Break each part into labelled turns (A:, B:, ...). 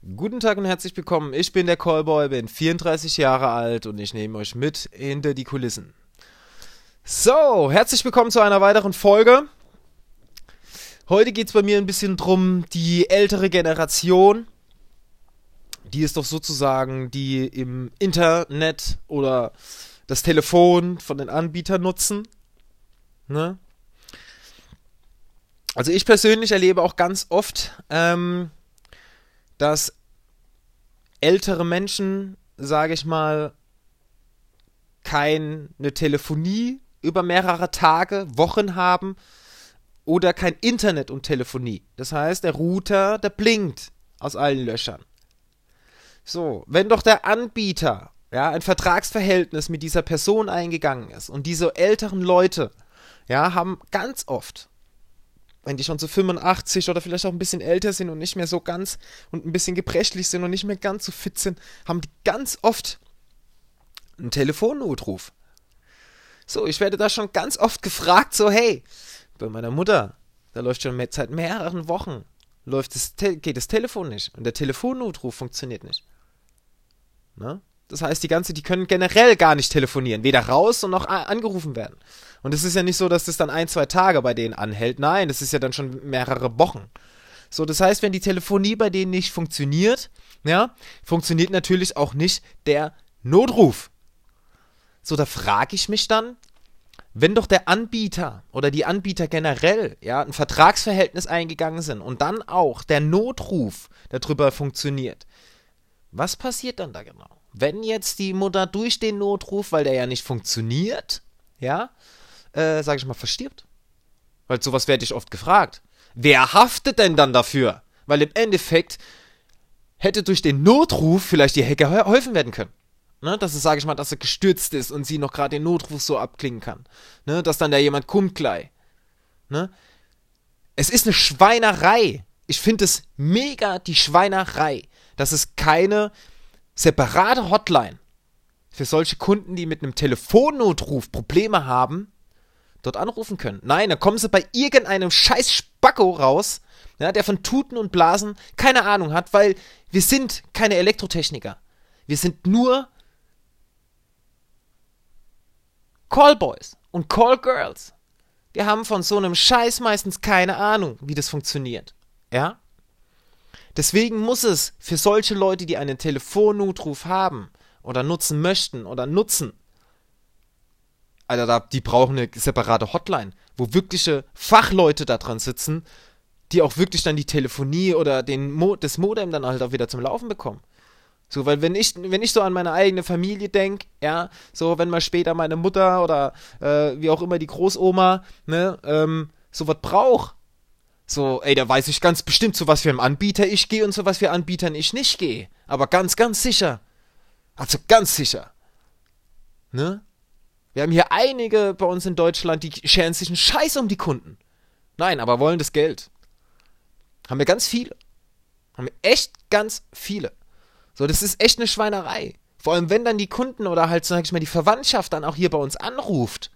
A: Guten Tag und herzlich willkommen. Ich bin der Callboy, bin 34 Jahre alt und ich nehme euch mit hinter die Kulissen. So, herzlich willkommen zu einer weiteren Folge. Heute geht es bei mir ein bisschen drum, die ältere Generation, die ist doch sozusagen, die im Internet oder das Telefon von den Anbietern nutzen. Ne? Also ich persönlich erlebe auch ganz oft, ähm, dass ältere Menschen, sage ich mal, keine Telefonie über mehrere Tage, Wochen haben oder kein Internet und Telefonie. Das heißt, der Router, der blinkt aus allen Löchern. So, wenn doch der Anbieter ja ein Vertragsverhältnis mit dieser Person eingegangen ist und diese älteren Leute ja haben ganz oft wenn die schon so 85 oder vielleicht auch ein bisschen älter sind und nicht mehr so ganz und ein bisschen gebrechlich sind und nicht mehr ganz so fit sind, haben die ganz oft einen Telefonnotruf. So, ich werde da schon ganz oft gefragt, so, hey, bei meiner Mutter, da läuft schon seit mehreren Wochen, läuft das geht das Telefon nicht und der Telefonnotruf funktioniert nicht. Ne? Das heißt, die ganze, die können generell gar nicht telefonieren, weder raus und noch angerufen werden. Und es ist ja nicht so, dass das dann ein, zwei Tage bei denen anhält. Nein, das ist ja dann schon mehrere Wochen. So, das heißt, wenn die Telefonie bei denen nicht funktioniert, ja, funktioniert natürlich auch nicht der Notruf. So, da frage ich mich dann, wenn doch der Anbieter oder die Anbieter generell ja ein Vertragsverhältnis eingegangen sind und dann auch der Notruf darüber funktioniert, was passiert dann da genau? Wenn jetzt die Mutter durch den Notruf, weil der ja nicht funktioniert, ja, äh, sage ich mal, verstirbt. Weil sowas werde ich oft gefragt. Wer haftet denn dann dafür? Weil im Endeffekt hätte durch den Notruf vielleicht die Hacker geholfen werden können. Ne, dass es, sage ich mal, dass er gestürzt ist und sie noch gerade den Notruf so abklingen kann. Ne, dass dann da jemand kommt gleich. Ne? Es ist eine Schweinerei. Ich finde es mega die Schweinerei, dass es keine separate Hotline für solche Kunden, die mit einem Telefonnotruf Probleme haben, dort anrufen können. Nein, da kommen sie bei irgendeinem scheiß Spacko raus, ja, der von Tuten und Blasen keine Ahnung hat, weil wir sind keine Elektrotechniker. Wir sind nur Callboys und Callgirls. Wir haben von so einem Scheiß meistens keine Ahnung, wie das funktioniert. Ja? Deswegen muss es für solche Leute, die einen Telefonnotruf haben oder nutzen möchten oder nutzen, Alter, da, die brauchen eine separate Hotline, wo wirkliche Fachleute da dran sitzen, die auch wirklich dann die Telefonie oder den Mo das Modem dann halt auch wieder zum Laufen bekommen. So, weil wenn ich, wenn ich so an meine eigene Familie denke, ja, so wenn mal später meine Mutter oder äh, wie auch immer die Großoma, ne, ähm, so was braucht, so, ey, da weiß ich ganz bestimmt, zu was für einem Anbieter ich gehe und zu was für Anbietern ich nicht gehe. Aber ganz, ganz sicher. Also ganz sicher. Ne? Wir haben hier einige bei uns in Deutschland, die scheren sich einen Scheiß um die Kunden. Nein, aber wollen das Geld. Haben wir ganz viele. Haben wir echt ganz viele. So, das ist echt eine Schweinerei. Vor allem, wenn dann die Kunden oder halt, sag ich mal, die Verwandtschaft dann auch hier bei uns anruft.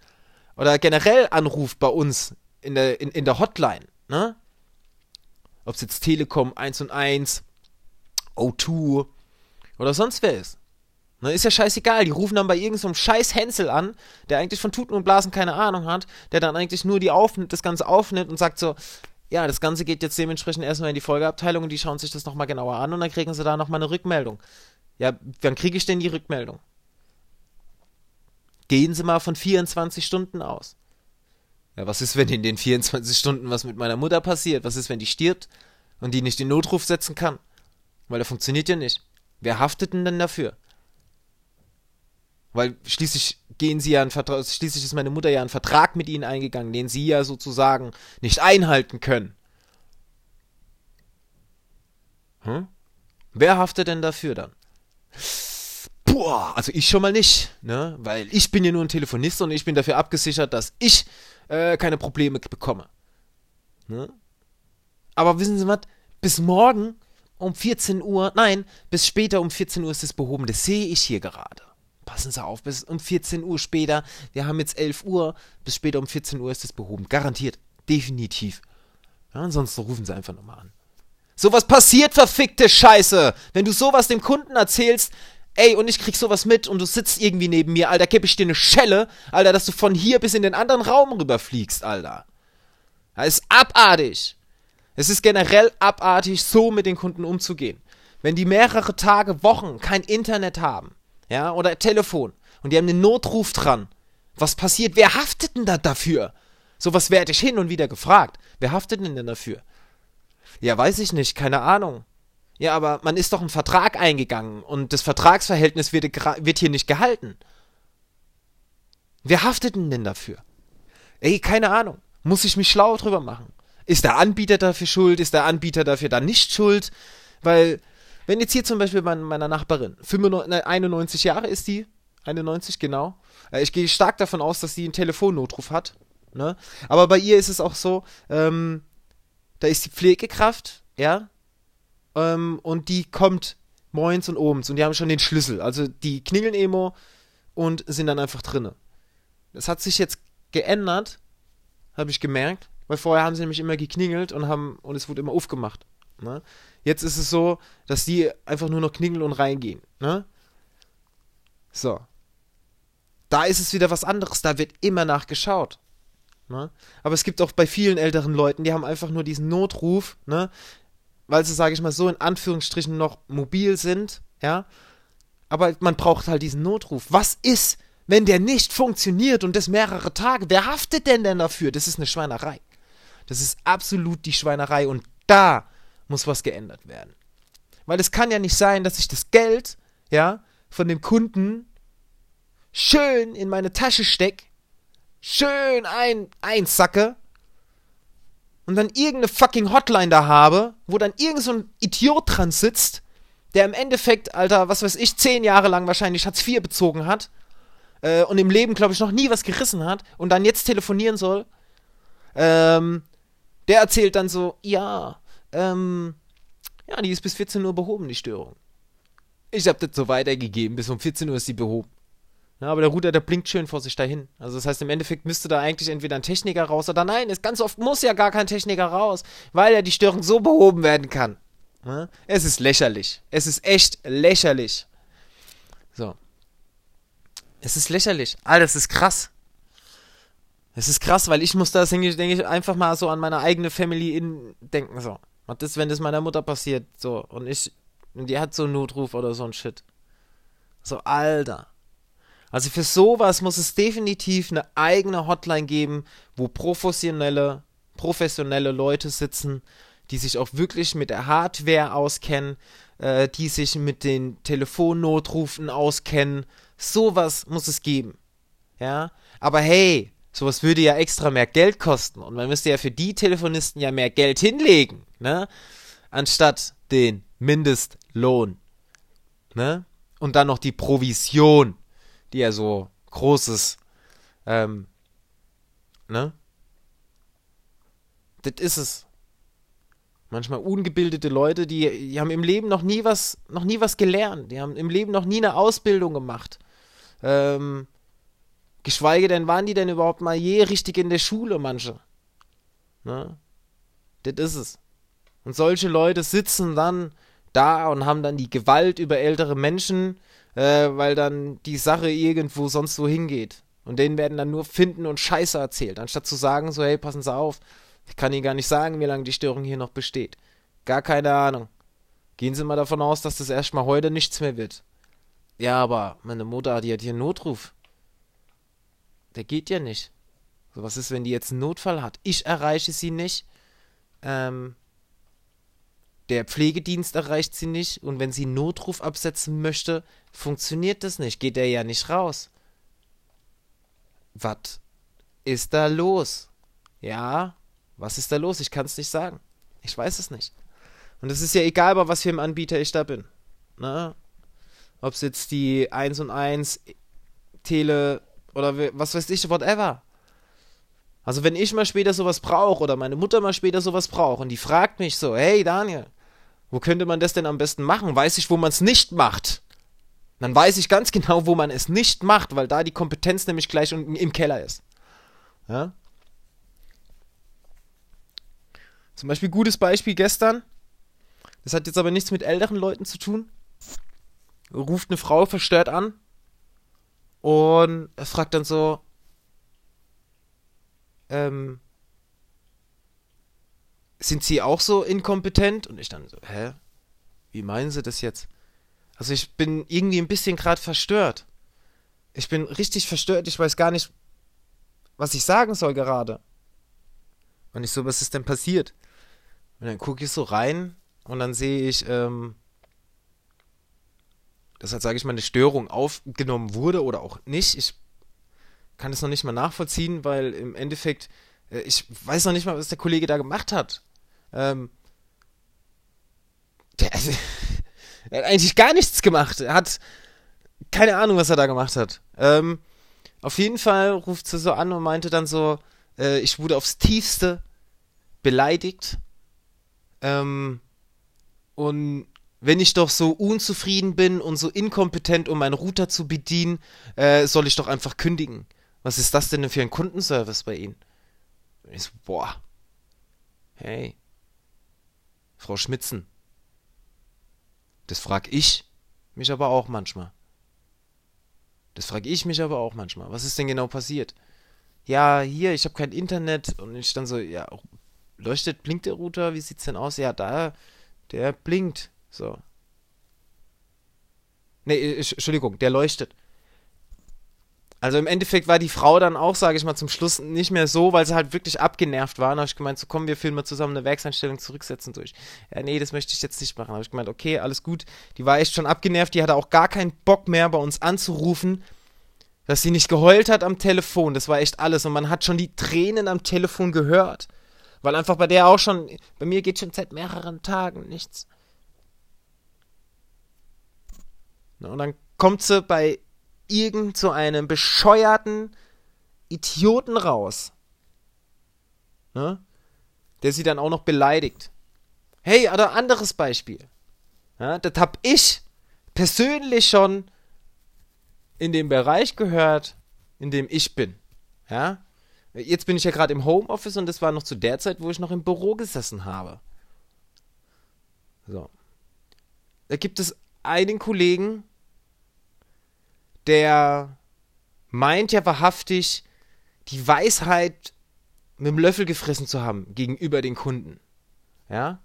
A: Oder generell anruft bei uns in der, in, in der Hotline. Ne? Ob es jetzt Telekom 1 und 1, O2 oder sonst wer ist. Ne, ist ja scheißegal, die rufen dann bei irgendeinem so scheiß Hänsel an, der eigentlich von Tuten und Blasen keine Ahnung hat, der dann eigentlich nur die aufnimmt, das Ganze aufnimmt und sagt so, ja, das Ganze geht jetzt dementsprechend erstmal in die Folgeabteilung und die schauen sich das nochmal genauer an und dann kriegen sie da nochmal eine Rückmeldung. Ja, wann kriege ich denn die Rückmeldung? Gehen Sie mal von 24 Stunden aus. Ja, was ist, wenn in den 24 Stunden was mit meiner Mutter passiert? Was ist, wenn die stirbt und die nicht den Notruf setzen kann? Weil der funktioniert ja nicht. Wer haftet denn dann dafür? Weil schließlich gehen sie ja einen Vertrag, schließlich ist meine Mutter ja einen Vertrag mit ihnen eingegangen, den sie ja sozusagen nicht einhalten können. Hm? Wer haftet denn dafür dann? Boah, also ich schon mal nicht, ne? Weil ich bin ja nur ein Telefonist und ich bin dafür abgesichert, dass ich äh, keine Probleme bekomme. Ne? Aber wissen Sie was? Bis morgen um 14 Uhr, nein, bis später um 14 Uhr ist es behoben. Das sehe ich hier gerade passen Sie auf, bis um 14 Uhr später, wir haben jetzt 11 Uhr, bis später um 14 Uhr ist es behoben. Garantiert. Definitiv. Ja, ansonsten rufen Sie einfach nochmal an. Sowas passiert, verfickte Scheiße. Wenn du sowas dem Kunden erzählst, ey, und ich krieg sowas mit und du sitzt irgendwie neben mir, Alter, geb ich dir eine Schelle, Alter, dass du von hier bis in den anderen Raum rüberfliegst, Alter. Das ist abartig. Es ist generell abartig, so mit den Kunden umzugehen. Wenn die mehrere Tage, Wochen kein Internet haben, ja, oder Telefon, und die haben einen Notruf dran, was passiert? Wer haftet denn da dafür? Sowas werde ich hin und wieder gefragt. Wer haftet denn denn dafür? Ja, weiß ich nicht, keine Ahnung. Ja, aber man ist doch einen Vertrag eingegangen und das Vertragsverhältnis wird, wird hier nicht gehalten. Wer haftet denn dafür? Ey, keine Ahnung. Muss ich mich schlau drüber machen? Ist der Anbieter dafür schuld? Ist der Anbieter dafür dann nicht schuld? Weil, wenn jetzt hier zum Beispiel bei meiner Nachbarin, 95, 91 Jahre ist die, 91 genau, äh, ich gehe stark davon aus, dass sie einen Telefonnotruf hat. Ne? Aber bei ihr ist es auch so, ähm, da ist die Pflegekraft, ja, ähm, und die kommt moins und obens und die haben schon den Schlüssel. Also die klingeln Emo und sind dann einfach drinne. Das hat sich jetzt geändert, habe ich gemerkt, weil vorher haben sie nämlich immer geklingelt und haben und es wurde immer aufgemacht. Ne? Jetzt ist es so, dass die einfach nur noch klingeln und reingehen. Ne? So. Da ist es wieder was anderes, da wird immer nachgeschaut. Ne? Aber es gibt auch bei vielen älteren Leuten, die haben einfach nur diesen Notruf, ne? Weil sie, sage ich mal, so in Anführungsstrichen noch mobil sind, ja. Aber man braucht halt diesen Notruf. Was ist, wenn der nicht funktioniert und das mehrere Tage? Wer haftet denn denn dafür? Das ist eine Schweinerei. Das ist absolut die Schweinerei und da muss was geändert werden. Weil es kann ja nicht sein, dass ich das Geld, ja, von dem Kunden schön in meine Tasche stecke, schön ein, einsacke und dann irgendeine fucking Hotline da habe, wo dann irgend so ein Idiot dran sitzt, der im Endeffekt, Alter, was weiß ich, zehn Jahre lang wahrscheinlich Hartz IV bezogen hat äh, und im Leben, glaube ich, noch nie was gerissen hat und dann jetzt telefonieren soll, ähm, der erzählt dann so, ja, ähm, ja, die ist bis 14 Uhr behoben, die Störung. Ich habe das so weitergegeben, bis um 14 Uhr ist die behoben. Ja, aber der Router, der blinkt schön vor sich dahin. Also das heißt, im Endeffekt müsste da eigentlich entweder ein Techniker raus oder nein, es ganz oft muss ja gar kein Techniker raus, weil ja die Störung so behoben werden kann. Ja? Es ist lächerlich. Es ist echt lächerlich. So. Es ist lächerlich. Alter, es ist krass. Es ist krass, weil ich muss da, denke ich, einfach mal so an meine eigene Family in denken. So. Was ist, wenn das meiner Mutter passiert? So. Und ich, und die hat so einen Notruf oder so ein Shit. So, Alter. Also für sowas muss es definitiv eine eigene Hotline geben, wo professionelle, professionelle Leute sitzen, die sich auch wirklich mit der Hardware auskennen, äh, die sich mit den Telefonnotrufen auskennen. Sowas muss es geben. Ja, aber hey, sowas würde ja extra mehr Geld kosten und man müsste ja für die Telefonisten ja mehr Geld hinlegen, ne? Anstatt den Mindestlohn, ne? Und dann noch die Provision die ja so großes, ähm, ne? Das ist es. Manchmal ungebildete Leute, die, die haben im Leben noch nie was, noch nie was gelernt. Die haben im Leben noch nie eine Ausbildung gemacht. Ähm, geschweige denn, waren die denn überhaupt mal je richtig in der Schule, manche? Ne? Das ist es. Und solche Leute sitzen dann da und haben dann die Gewalt über ältere Menschen, äh, weil dann die Sache irgendwo sonst so hingeht. Und denen werden dann nur Finden und Scheiße erzählt, anstatt zu sagen, so, hey, passen Sie auf, ich kann Ihnen gar nicht sagen, wie lange die Störung hier noch besteht. Gar keine Ahnung. Gehen Sie mal davon aus, dass das erstmal heute nichts mehr wird. Ja, aber meine Mutter, die hat hier einen Notruf. Der geht ja nicht. So, was ist, wenn die jetzt einen Notfall hat? Ich erreiche sie nicht. Ähm, der Pflegedienst erreicht sie nicht und wenn sie Notruf absetzen möchte, funktioniert das nicht, geht er ja nicht raus. Was ist da los? Ja, was ist da los? Ich kann es nicht sagen. Ich weiß es nicht. Und es ist ja egal, bei was für einem Anbieter ich da bin. Ne? Ob es jetzt die 1 und 1 Tele oder was weiß ich, whatever. Also wenn ich mal später sowas brauche oder meine Mutter mal später sowas braucht und die fragt mich so, hey Daniel, wo könnte man das denn am besten machen? Weiß ich, wo man es nicht macht. Dann weiß ich ganz genau, wo man es nicht macht, weil da die Kompetenz nämlich gleich im Keller ist. Ja? Zum Beispiel gutes Beispiel gestern. Das hat jetzt aber nichts mit älteren Leuten zu tun. Ruft eine Frau verstört an und fragt dann so, ähm, sind Sie auch so inkompetent? Und ich dann so, hä? Wie meinen Sie das jetzt? Also ich bin irgendwie ein bisschen gerade verstört. Ich bin richtig verstört. Ich weiß gar nicht, was ich sagen soll gerade. Und ich so, was ist denn passiert? Und dann gucke ich so rein und dann sehe ich, ähm, dass halt, sage ich mal, eine Störung aufgenommen wurde oder auch nicht. Ich kann es noch nicht mal nachvollziehen, weil im Endeffekt, äh, ich weiß noch nicht mal, was der Kollege da gemacht hat. Ähm, der, also, er hat eigentlich gar nichts gemacht. Er hat keine Ahnung, was er da gemacht hat. Ähm, auf jeden Fall ruft sie so an und meinte dann so, äh, ich wurde aufs tiefste beleidigt. Ähm, und wenn ich doch so unzufrieden bin und so inkompetent, um meinen Router zu bedienen, äh, soll ich doch einfach kündigen. Was ist das denn für ein Kundenservice bei Ihnen? Und ich so, boah. Hey. Frau Schmitzen. Das frag ich mich aber auch manchmal. Das frage ich mich aber auch manchmal. Was ist denn genau passiert? Ja, hier, ich habe kein Internet. Und ich dann so, ja, leuchtet, blinkt der Router? Wie sieht's denn aus? Ja, da, der blinkt. So. Nee, Entschuldigung, der leuchtet. Also im Endeffekt war die Frau dann auch, sage ich mal, zum Schluss nicht mehr so, weil sie halt wirklich abgenervt war. Da habe ich gemeint, so komm, wir filmen mal zusammen eine Werkseinstellung zurücksetzen durch. Ja, nee, das möchte ich jetzt nicht machen. Da habe ich gemeint, okay, alles gut. Die war echt schon abgenervt, die hatte auch gar keinen Bock mehr bei uns anzurufen, dass sie nicht geheult hat am Telefon. Das war echt alles. Und man hat schon die Tränen am Telefon gehört. Weil einfach bei der auch schon, bei mir geht schon seit mehreren Tagen nichts. Und dann kommt sie bei irgend so einem bescheuerten Idioten raus, ne? der sie dann auch noch beleidigt. Hey, oder anderes Beispiel. Ja, das hab ich persönlich schon in dem Bereich gehört, in dem ich bin. Ja? Jetzt bin ich ja gerade im Homeoffice und das war noch zu der Zeit, wo ich noch im Büro gesessen habe. So. Da gibt es einen Kollegen, der meint ja wahrhaftig, die Weisheit mit dem Löffel gefressen zu haben gegenüber den Kunden. Ja?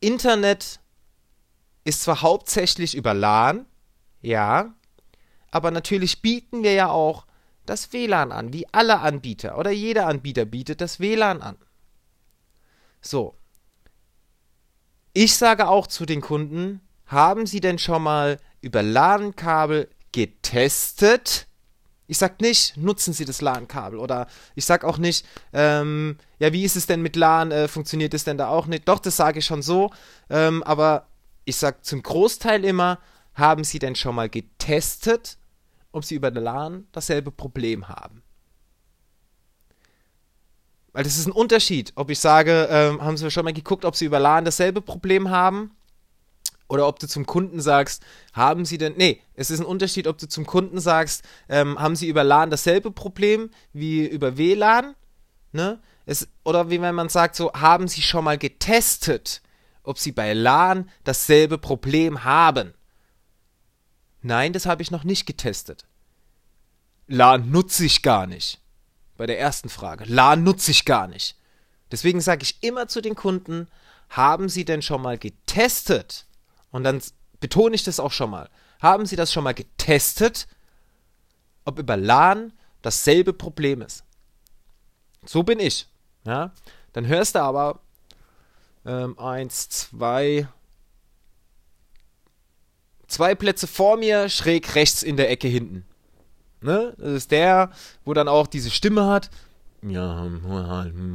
A: Internet ist zwar hauptsächlich über LAN, ja, aber natürlich bieten wir ja auch das WLAN an, wie alle Anbieter oder jeder Anbieter bietet das WLAN an. So. Ich sage auch zu den Kunden, haben Sie denn schon mal über LAN-Kabel getestet. Ich sag nicht, nutzen Sie das LAN-Kabel. Oder ich sag auch nicht, ähm, ja, wie ist es denn mit LAN? Äh, funktioniert es denn da auch nicht? Doch, das sage ich schon so. Ähm, aber ich sag zum Großteil immer, haben Sie denn schon mal getestet, ob Sie über LAN dasselbe Problem haben? Weil das ist ein Unterschied, ob ich sage, ähm, haben Sie schon mal geguckt, ob Sie über LAN dasselbe Problem haben oder ob du zum Kunden sagst, haben sie denn, nee, es ist ein Unterschied, ob du zum Kunden sagst, ähm, haben sie über LAN dasselbe Problem wie über WLAN, ne? Es, oder wie wenn man sagt, so, haben sie schon mal getestet, ob sie bei LAN dasselbe Problem haben? Nein, das habe ich noch nicht getestet. LAN nutze ich gar nicht. Bei der ersten Frage. LAN nutze ich gar nicht. Deswegen sage ich immer zu den Kunden, haben Sie denn schon mal getestet, und dann betone ich das auch schon mal. Haben Sie das schon mal getestet, ob über LAN dasselbe Problem ist? So bin ich. Ja? Dann hörst du aber ähm, eins, zwei, zwei Plätze vor mir, schräg rechts in der Ecke hinten. Ne? Das ist der, wo dann auch diese Stimme hat. Ja,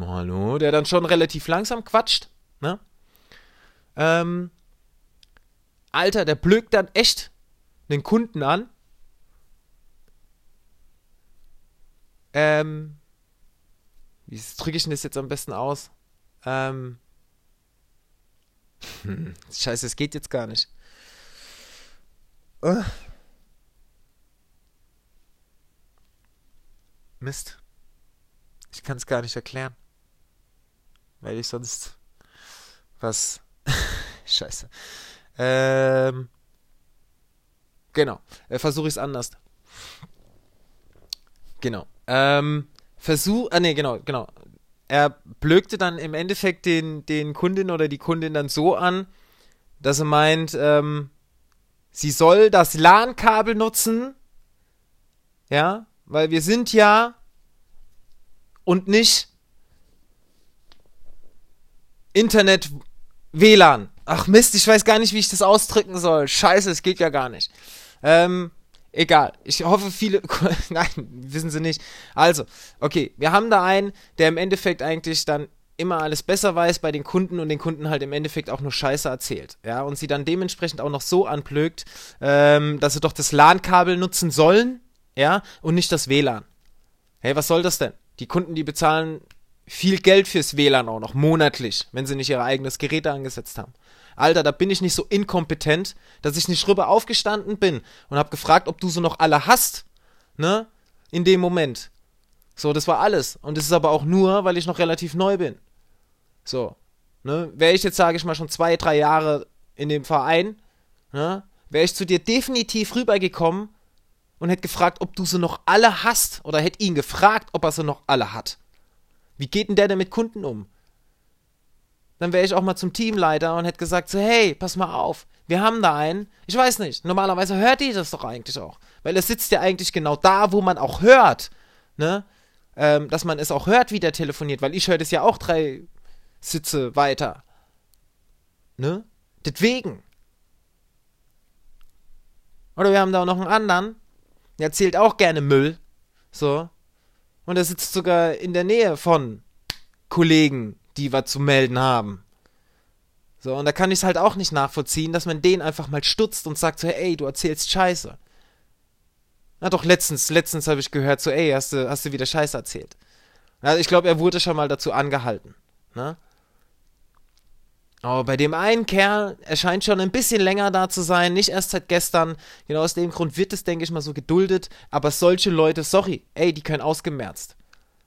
A: hallo, der dann schon relativ langsam quatscht. Ne? Ähm, Alter, der blökt dann echt den Kunden an. Ähm, wie drücke ich denn das jetzt am besten aus? Ähm, hm, scheiße, es geht jetzt gar nicht. Uh. Mist. Ich kann es gar nicht erklären. Weil ich sonst was. Scheiße. Ähm. Genau. Äh, Versuche ich es anders. Genau. Ähm. Versuch. Ah, nee, genau, genau. Er blökte dann im Endeffekt den, den Kundin oder die Kundin dann so an, dass er meint, ähm, sie soll das LAN-Kabel nutzen. Ja, weil wir sind ja und nicht Internet WLAN. Ach Mist, ich weiß gar nicht, wie ich das ausdrücken soll. Scheiße, es geht ja gar nicht. Ähm, egal. Ich hoffe, viele. Nein, wissen sie nicht. Also, okay, wir haben da einen, der im Endeffekt eigentlich dann immer alles besser weiß bei den Kunden und den Kunden halt im Endeffekt auch nur Scheiße erzählt. Ja, und sie dann dementsprechend auch noch so anplögt, ähm, dass sie doch das LAN-Kabel nutzen sollen, ja, und nicht das WLAN. Hey, was soll das denn? Die Kunden, die bezahlen viel Geld fürs WLAN auch noch, monatlich, wenn sie nicht ihr eigenes Gerät angesetzt haben. Alter, da bin ich nicht so inkompetent, dass ich nicht rüber aufgestanden bin und hab gefragt, ob du so noch alle hast, ne? In dem Moment. So, das war alles. Und das ist aber auch nur, weil ich noch relativ neu bin. So, ne? Wäre ich jetzt, sage ich mal, schon zwei, drei Jahre in dem Verein, ne? Wäre ich zu dir definitiv rübergekommen und hätte gefragt, ob du sie noch alle hast. Oder hätte ihn gefragt, ob er sie noch alle hat. Wie geht denn der denn mit Kunden um? Dann wäre ich auch mal zum Teamleiter und hätte gesagt so, hey, pass mal auf, wir haben da einen. Ich weiß nicht, normalerweise hört die das doch eigentlich auch. Weil es sitzt ja eigentlich genau da, wo man auch hört, ne? Ähm, dass man es auch hört, wie der telefoniert, weil ich höre das ja auch drei Sitze weiter. Ne? Deswegen. Oder wir haben da auch noch einen anderen, der erzählt auch gerne Müll. So. Und er sitzt sogar in der Nähe von Kollegen, die was zu melden haben. So, und da kann ich es halt auch nicht nachvollziehen, dass man den einfach mal stutzt und sagt so, ey, du erzählst Scheiße. Na doch, letztens, letztens habe ich gehört so, ey, hast du, hast du wieder Scheiße erzählt. Also ich glaube, er wurde schon mal dazu angehalten. Ne? Aber bei dem einen Kerl, er scheint schon ein bisschen länger da zu sein, nicht erst seit gestern. Genau aus dem Grund wird es, denke ich mal, so geduldet. Aber solche Leute, sorry, ey, die können ausgemerzt.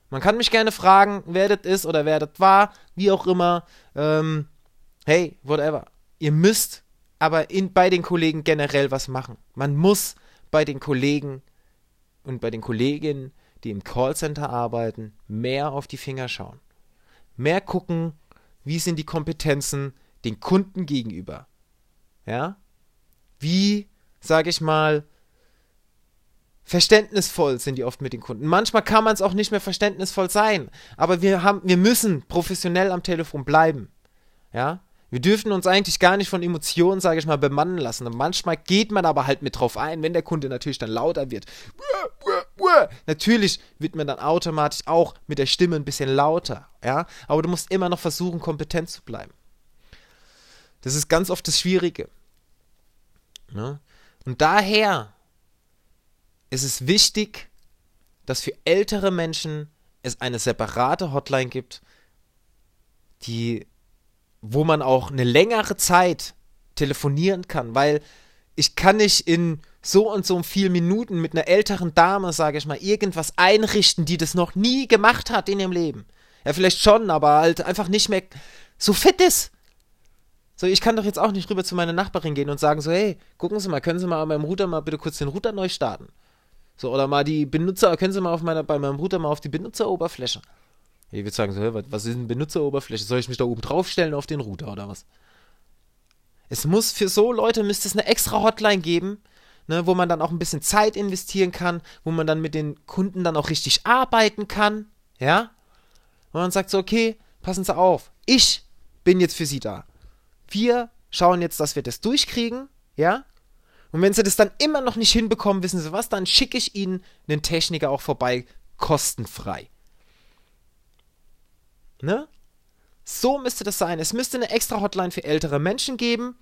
A: Man kann mich gerne fragen, wer das ist oder wer das war, wie auch immer. Ähm, hey, whatever. Ihr müsst aber in, bei den Kollegen generell was machen. Man muss bei den Kollegen und bei den Kolleginnen, die im Callcenter arbeiten, mehr auf die Finger schauen. Mehr gucken, wie sind die Kompetenzen den Kunden gegenüber? Ja? Wie, sage ich mal, verständnisvoll sind die oft mit den Kunden. Manchmal kann man es auch nicht mehr verständnisvoll sein, aber wir haben, wir müssen professionell am Telefon bleiben. Ja? Wir dürfen uns eigentlich gar nicht von Emotionen, sage ich mal, bemannen lassen. Und manchmal geht man aber halt mit drauf ein, wenn der Kunde natürlich dann lauter wird. Natürlich wird man dann automatisch auch mit der Stimme ein bisschen lauter, ja. Aber du musst immer noch versuchen, kompetent zu bleiben. Das ist ganz oft das Schwierige. Ne? Und daher ist es wichtig, dass für ältere Menschen es eine separate Hotline gibt, die wo man auch eine längere Zeit telefonieren kann, weil ich kann nicht in so und so vielen Minuten mit einer älteren Dame, sage ich mal, irgendwas einrichten, die das noch nie gemacht hat in ihrem Leben. Ja, vielleicht schon, aber halt einfach nicht mehr so fit ist. So, ich kann doch jetzt auch nicht rüber zu meiner Nachbarin gehen und sagen so, hey, gucken Sie mal, können Sie mal an meinem Router mal bitte kurz den Router neu starten? So, oder mal die Benutzer, können Sie mal auf meiner, bei meinem Router mal auf die Benutzeroberfläche. Ich würde sagen, so, was ist eine Benutzeroberfläche? Soll ich mich da oben draufstellen auf den Router oder was? Es muss für so Leute müsste es eine extra Hotline geben, ne, wo man dann auch ein bisschen Zeit investieren kann, wo man dann mit den Kunden dann auch richtig arbeiten kann, ja? Und man sagt so, okay, passen Sie auf, ich bin jetzt für Sie da. Wir schauen jetzt, dass wir das durchkriegen, ja? Und wenn Sie das dann immer noch nicht hinbekommen, wissen Sie was, dann schicke ich Ihnen einen Techniker auch vorbei, kostenfrei. Ne? So müsste das sein. Es müsste eine extra Hotline für ältere Menschen geben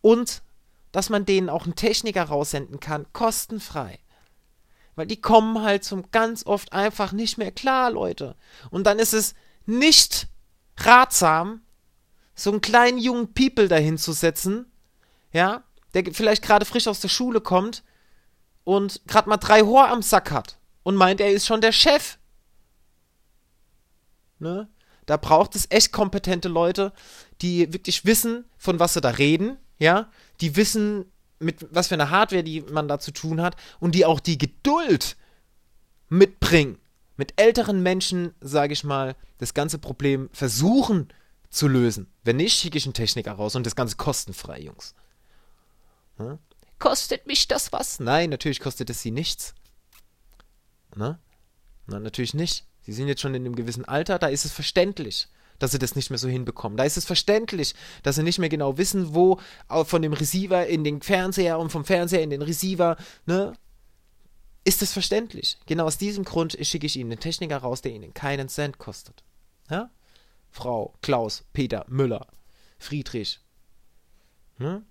A: und dass man denen auch einen Techniker raussenden kann, kostenfrei. Weil die kommen halt zum ganz oft einfach nicht mehr klar, Leute. Und dann ist es nicht ratsam, so einen kleinen jungen People dahin zu setzen, ja, der vielleicht gerade frisch aus der Schule kommt und gerade mal drei Rohr am Sack hat und meint, er ist schon der Chef. Ne? Da braucht es echt kompetente Leute, die wirklich wissen, von was sie da reden, ja, die wissen, mit was für eine Hardware die man da zu tun hat und die auch die Geduld mitbringen, mit älteren Menschen, sage ich mal, das ganze Problem versuchen zu lösen. Wenn nicht, schicke ich einen Techniker raus und das Ganze kostenfrei, Jungs. Hm? Kostet mich das was? Nein, natürlich kostet es sie nichts. Ne? Na, natürlich nicht. Sie sind jetzt schon in einem gewissen Alter, da ist es verständlich, dass sie das nicht mehr so hinbekommen. Da ist es verständlich, dass sie nicht mehr genau wissen, wo von dem Receiver in den Fernseher und vom Fernseher in den Receiver, ne? Ist es verständlich. Genau aus diesem Grund schicke ich Ihnen einen Techniker raus, der Ihnen keinen Cent kostet. Ja? Frau, Klaus, Peter, Müller, Friedrich. Ne?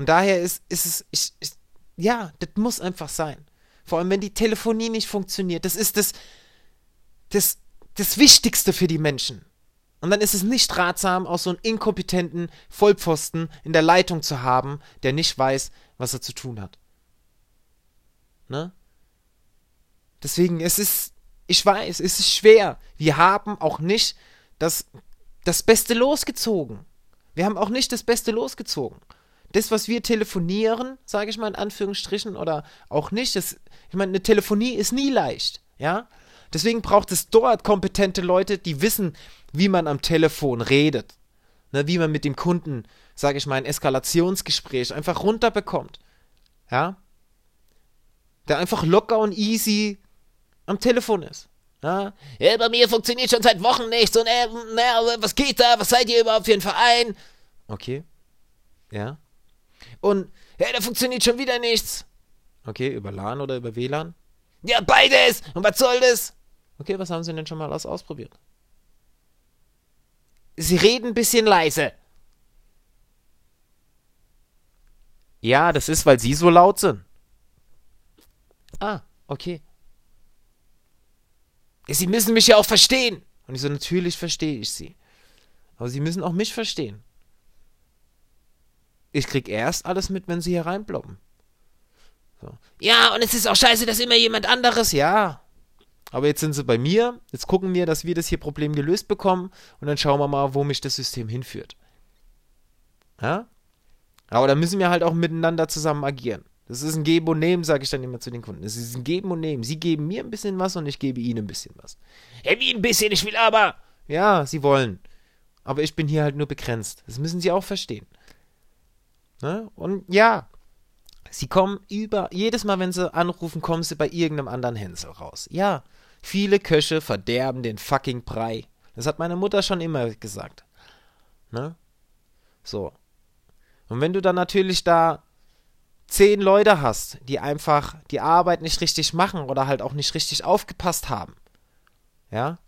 A: Und daher ist, ist es, ich, ich, ja, das muss einfach sein. Vor allem, wenn die Telefonie nicht funktioniert. Das ist das, das, das Wichtigste für die Menschen. Und dann ist es nicht ratsam, auch so einen inkompetenten Vollpfosten in der Leitung zu haben, der nicht weiß, was er zu tun hat. Ne? Deswegen, es ist, ich weiß, es ist schwer. Wir haben auch nicht das, das Beste losgezogen. Wir haben auch nicht das Beste losgezogen das, was wir telefonieren, sage ich mal in Anführungsstrichen, oder auch nicht, das, ich meine, eine Telefonie ist nie leicht, ja. Deswegen braucht es dort kompetente Leute, die wissen, wie man am Telefon redet, ne, wie man mit dem Kunden, sage ich mal, ein Eskalationsgespräch einfach runterbekommt, ja. Der einfach locker und easy am Telefon ist. Ja, ja bei mir funktioniert schon seit Wochen nichts und äh, na, was geht da? Was seid ihr überhaupt für ein Verein? Okay. Ja. Und, hey, da funktioniert schon wieder nichts. Okay, über LAN oder über WLAN? Ja, beides! Und was soll das? Okay, was haben Sie denn schon mal aus ausprobiert? Sie reden ein bisschen leise. Ja, das ist, weil Sie so laut sind. Ah, okay. Sie müssen mich ja auch verstehen. Und ich so, natürlich verstehe ich Sie. Aber Sie müssen auch mich verstehen. Ich krieg erst alles mit, wenn sie hier reinploppen. So. Ja, und es ist auch scheiße, dass immer jemand anderes. Ja. Aber jetzt sind sie bei mir. Jetzt gucken wir, dass wir das hier Problem gelöst bekommen. Und dann schauen wir mal, wo mich das System hinführt. Ja? Aber da müssen wir halt auch miteinander zusammen agieren. Das ist ein Geben und Nehmen, sage ich dann immer zu den Kunden. Das ist ein Geben und Nehmen. Sie geben mir ein bisschen was und ich gebe ihnen ein bisschen was. Hey, wie ein bisschen? Ich will aber. Ja, sie wollen. Aber ich bin hier halt nur begrenzt. Das müssen sie auch verstehen. Ne? Und ja, sie kommen über, jedes Mal, wenn sie anrufen, kommen sie bei irgendeinem anderen Hänsel raus. Ja, viele Köche verderben den fucking Brei. Das hat meine Mutter schon immer gesagt. Ne? So. Und wenn du dann natürlich da zehn Leute hast, die einfach die Arbeit nicht richtig machen oder halt auch nicht richtig aufgepasst haben, ja,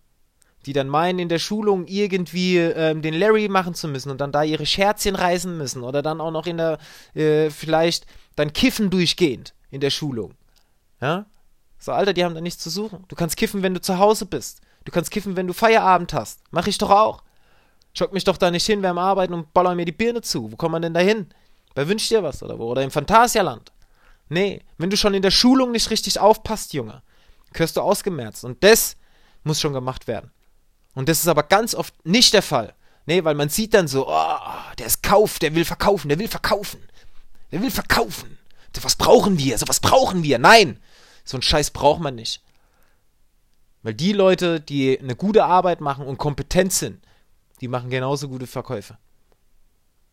A: die dann meinen, in der Schulung irgendwie ähm, den Larry machen zu müssen und dann da ihre Scherzchen reißen müssen oder dann auch noch in der, äh, vielleicht dann kiffen durchgehend in der Schulung. Ja? So, Alter, die haben da nichts zu suchen. Du kannst kiffen, wenn du zu Hause bist. Du kannst kiffen, wenn du Feierabend hast. Mach ich doch auch. Schock mich doch da nicht hin beim Arbeiten und baller mir die Birne zu. Wo kommt man denn da hin? Bei Wünsch dir was oder wo? Oder im Phantasialand? Nee, wenn du schon in der Schulung nicht richtig aufpasst, Junge, gehörst du ausgemerzt. Und das muss schon gemacht werden. Und das ist aber ganz oft nicht der Fall. Nee, weil man sieht dann so, oh, der ist Kauf, der will verkaufen, der will verkaufen. Der will verkaufen. Was brauchen wir? So was brauchen wir. Nein, so einen Scheiß braucht man nicht. Weil die Leute, die eine gute Arbeit machen und kompetent sind, die machen genauso gute Verkäufe.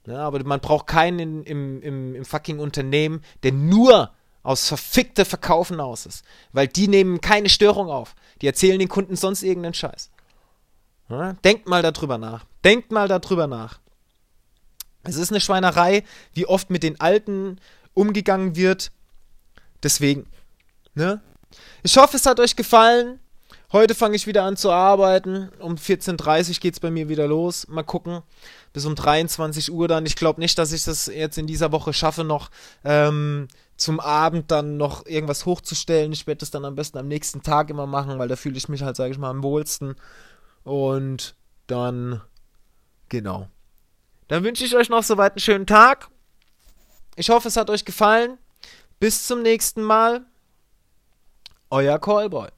A: Ja, aber man braucht keinen im, im, im fucking Unternehmen, der nur aus verfickte Verkaufen aus ist. Weil die nehmen keine Störung auf. Die erzählen den Kunden sonst irgendeinen Scheiß. Ja, denkt mal darüber nach. Denkt mal darüber nach. Es ist eine Schweinerei, wie oft mit den Alten umgegangen wird. Deswegen. Ne? Ich hoffe, es hat euch gefallen. Heute fange ich wieder an zu arbeiten. Um 14.30 Uhr geht es bei mir wieder los. Mal gucken. Bis um 23 Uhr dann. Ich glaube nicht, dass ich das jetzt in dieser Woche schaffe, noch ähm, zum Abend dann noch irgendwas hochzustellen. Ich werde das dann am besten am nächsten Tag immer machen, weil da fühle ich mich halt, sage ich mal, am wohlsten. Und dann, genau. Dann wünsche ich euch noch soweit einen schönen Tag. Ich hoffe, es hat euch gefallen. Bis zum nächsten Mal. Euer Callboy.